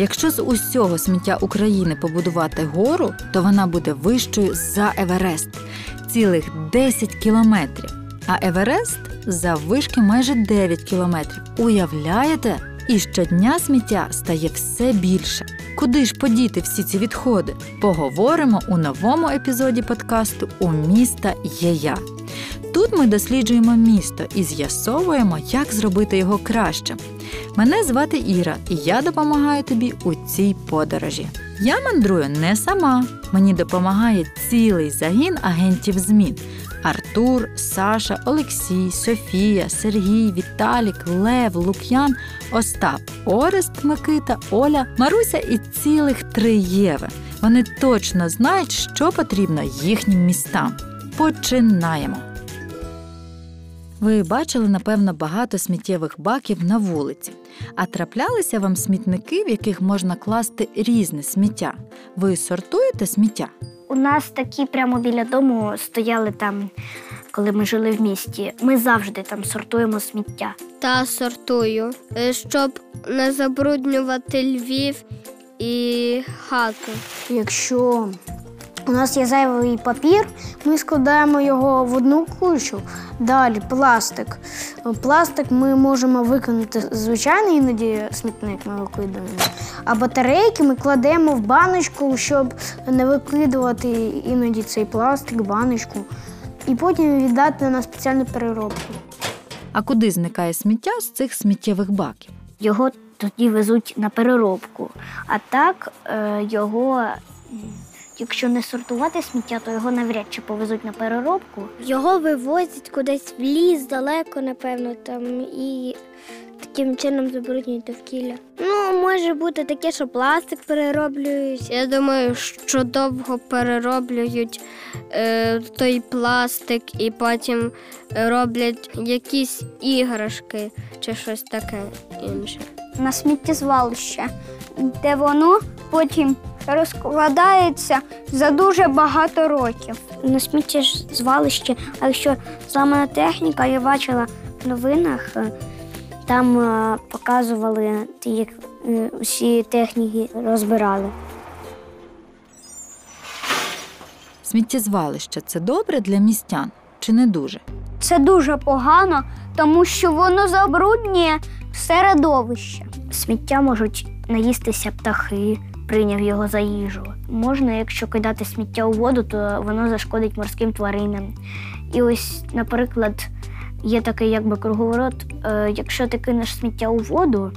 Якщо з усього сміття України побудувати гору, то вона буде вищою за Еверест цілих 10 кілометрів. А Еверест заввишки майже 9 кілометрів. Уявляєте? І щодня сміття стає все більше. Куди ж подіти всі ці відходи? Поговоримо у новому епізоді подкасту У міста є я. Тут ми досліджуємо місто і з'ясовуємо, як зробити його кращим. Мене звати Іра, і я допомагаю тобі у цій подорожі. Я мандрую не сама. Мені допомагає цілий загін агентів змін. Артур, Саша, Олексій, Софія, Сергій, Віталік, Лев, Лук'ян, Остап, Орест, Микита, Оля, Маруся і цілих три Єви. Вони точно знають, що потрібно їхнім містам. Починаємо. Ви бачили, напевно, багато сміттєвих баків на вулиці. А траплялися вам смітники, в яких можна класти різне сміття. Ви сортуєте сміття? У нас такі прямо біля дому стояли там, коли ми жили в місті. Ми завжди там сортуємо сміття. Та сортую, е, щоб не забруднювати Львів і хату. Якщо у нас є зайвий папір, ми складаємо його в одну кучу. Далі пластик. Пластик ми можемо викинути звичайний іноді смітник ми викидаємо. А батарейки ми кладемо в баночку, щоб не викидувати іноді цей пластик, баночку, і потім віддати на спеціальну переробку. А куди зникає сміття з цих сміттєвих баків? Його тоді везуть на переробку. А так е, його, якщо не сортувати сміття, то його навряд чи повезуть на переробку. Його вивозять кудись в ліс, далеко, напевно, там і таким чином забруднюють довкілля. Ну, може бути таке, що пластик перероблюють. Я думаю, що довго перероблюють е, той пластик і потім роблять якісь іграшки чи щось таке інше. на сміттєзвалище, де воно потім розкладається за дуже багато років. На сміттєзвалище, а якщо зламана техніка, я бачила в новинах, е, там е, показували, як е, усі техніки розбирали. Сміттєзвалище це добре для містян чи не дуже? Це дуже погано, тому що воно забруднює середовище. Сміття можуть наїстися птахи, прийняв його за їжу. Можна, якщо кидати сміття у воду, то воно зашкодить морським тваринам. І ось, наприклад, є такий якби круговорот. Е, якщо ти кинеш сміття у воду,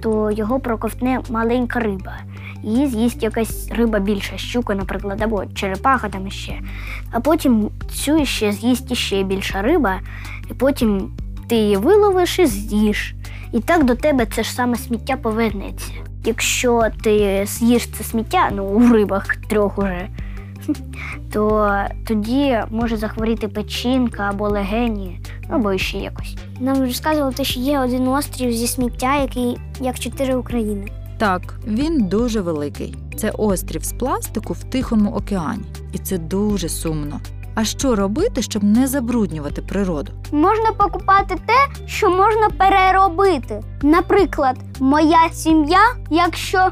то його проковтне маленька риба. Її з'їсть якась риба більша, щука, наприклад, або черепаха там іще. А потім цю ще з'їсть іще більша риба, і потім ти її виловиш і з'їш. І так до тебе це ж саме сміття повернеться. Якщо ти з'їш це сміття, ну у рибах трьох уже, то тоді може захворіти печінка або легені, або ще якось. Нам розказували, що є один острів зі сміття, який як чотири України. Так, він дуже великий. Це острів з пластику в Тихому океані. І це дуже сумно. А що робити, щоб не забруднювати природу? Можна покупати те, що можна переробити. Наприклад, моя сім'я, якщо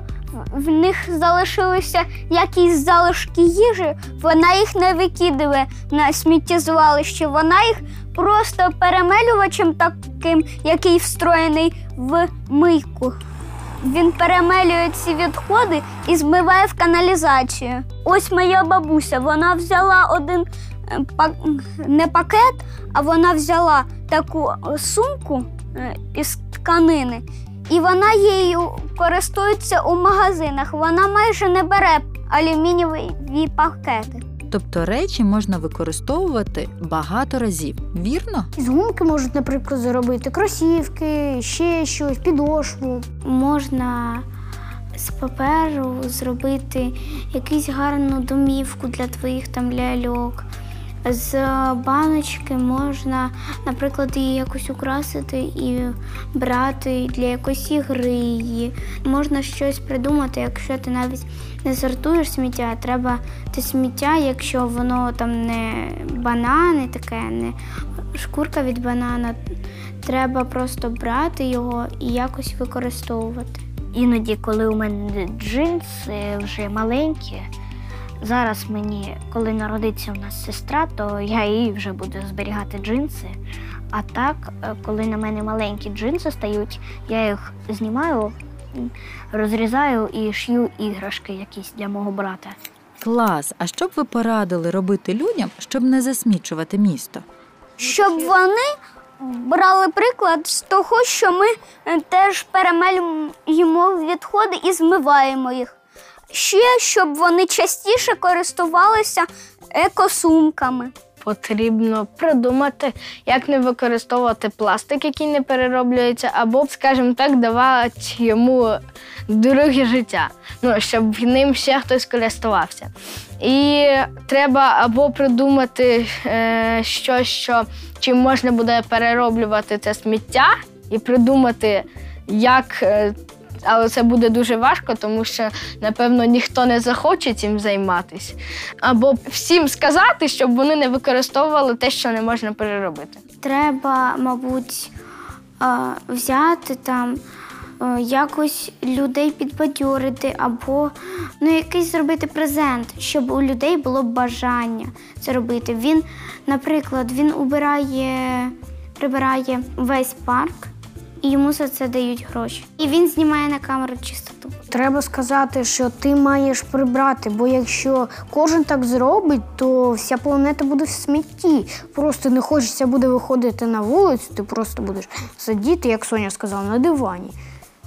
в- них залишилися якісь залишки їжі, вона їх не викидає на сміттєзвалище, вона їх просто перемелювачем таким, який встроєний в мийку. Він перемелює ці відходи і змиває в каналізацію. Ось моя бабуся, вона взяла один не пакет, а вона взяла таку е, сумку е, із тканини, і вона її користується у магазинах. Вона майже не бере алюмінієві пакети. Тобто речі можна використовувати багато разів, вірно? З гумки можуть, наприклад, зробити кросівки, ще щось, підошву. Можна з паперу зробити якусь гарну домівку для твоїх там ляльок. З баночки можна, наприклад, її якось украсити і брати для якоїсь ігри її. Можна щось придумати, якщо ти навіть не сортуєш сміття, треба те сміття, якщо воно там не банани, таке, не шкурка від банана, треба просто брати його і якось використовувати. іноді, коли у мене джинси вже маленькі, зараз мені, коли народиться у нас сестра, то я їй вже буду зберігати джинси. А так, е, коли на мене маленькі джинси стають, я їх знімаю, розрізаю і шью іграшки якісь для мого брата. Клас! А що б ви порадили робити людям, щоб не засмічувати місто? Щоб вони брали приклад з того, що ми е, теж перемелюємо відходи і змиваємо їх. Ще щоб вони частіше користувалися екосумками. Потрібно придумати, як не використовувати пластик, який не перероблюється, або, скажімо так, давати йому друге життя, ну, щоб ним ще хтось користувався. І треба або придумати е, щось, що чим можна буде перероблювати це сміття, і придумати, як. е, але це буде дуже важко, тому що, напевно, ніхто не захоче цим займатися. Або всім сказати, щоб вони не використовували те, що не можна переробити. Треба, мабуть, взяти там. е, Якось людей підбадьорити або ну, якийсь зробити презент, щоб у людей було бажання це робити. Він, наприклад, він убирає, прибирає весь парк, і йому за це дають гроші. І він знімає на камеру чистоту. Треба сказати, що ти маєш прибрати, бо якщо кожен так зробить, то вся планета буде в смітті. Просто не хочеться буде виходити на вулицю, ти просто будеш сидіти, як Соня сказала, на дивані.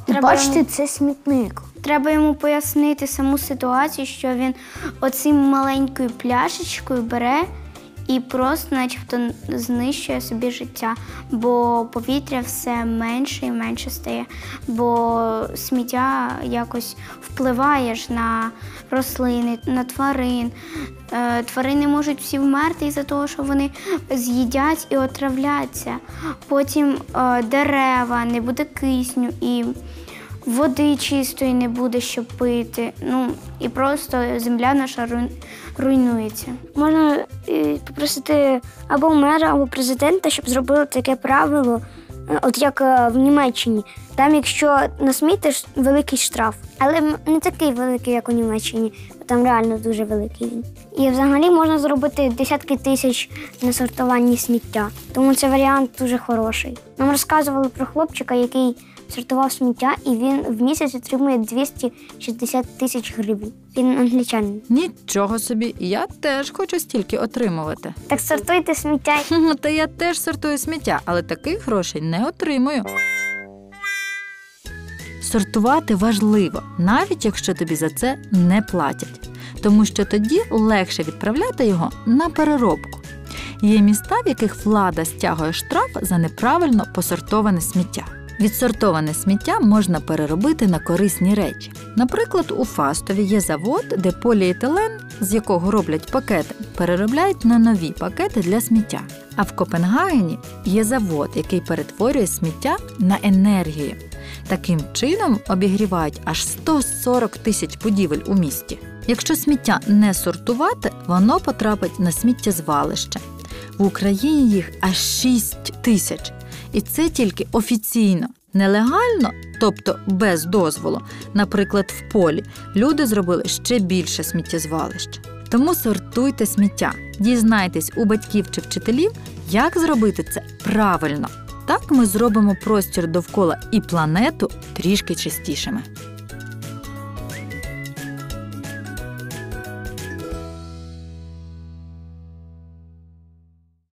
І Треба бачити, це смітник. Треба йому пояснити саму ситуацію, що він оцим маленькою пляшечкою бере і просто, начебто, знищує собі життя, бо повітря все менше і менше стає, бо сміття якось впливає ж на рослини, на тварин. Е, Тварини можуть всі вмерти із-за того, що вони з'їдять і отравляться. Потім е, дерева, не буде кисню і води чистої не буде, щоб пити. Ну і просто земля наша руйнується. Можна е, попросити або мера, або президента, щоб зробили таке правило, от як е, в Німеччині. Там, якщо насмітиш, великий штраф. Але не такий великий, як у Німеччині, там реально дуже великий він. І взагалі можна зробити десятки тисяч на сортуванні сміття. Тому цей варіант дуже хороший. Нам розказували про хлопчика, який сортував сміття, і він в місяць отримує 260 тисяч гривень. Він англічанин. Нічого собі, я теж хочу стільки отримувати. Так сортуйте сміття Хм, Та я теж сортую сміття, але таких грошей не отримую. Сортувати важливо, навіть якщо тобі за це не платять, тому що тоді легше відправляти його на переробку. Є міста, в яких влада стягує штраф за неправильно посортоване сміття. Відсортоване сміття можна переробити на корисні речі. Наприклад, у Фастові є завод, де поліетилен, з якого роблять пакети, переробляють на нові пакети для сміття. А в Копенгагені є завод, який перетворює сміття на енергію. Таким чином обігрівають аж 140 тисяч будівель у місті. Якщо сміття не сортувати, воно потрапить на сміттєзвалище. В Україні їх аж 6 тисяч. І це тільки офіційно. Нелегально, тобто без дозволу, наприклад, в полі, люди зробили ще більше сміттєзвалищ. Тому сортуйте сміття, дізнайтесь у батьків чи вчителів, як зробити це правильно. Так ми зробимо простір довкола і планету трішки чистішими.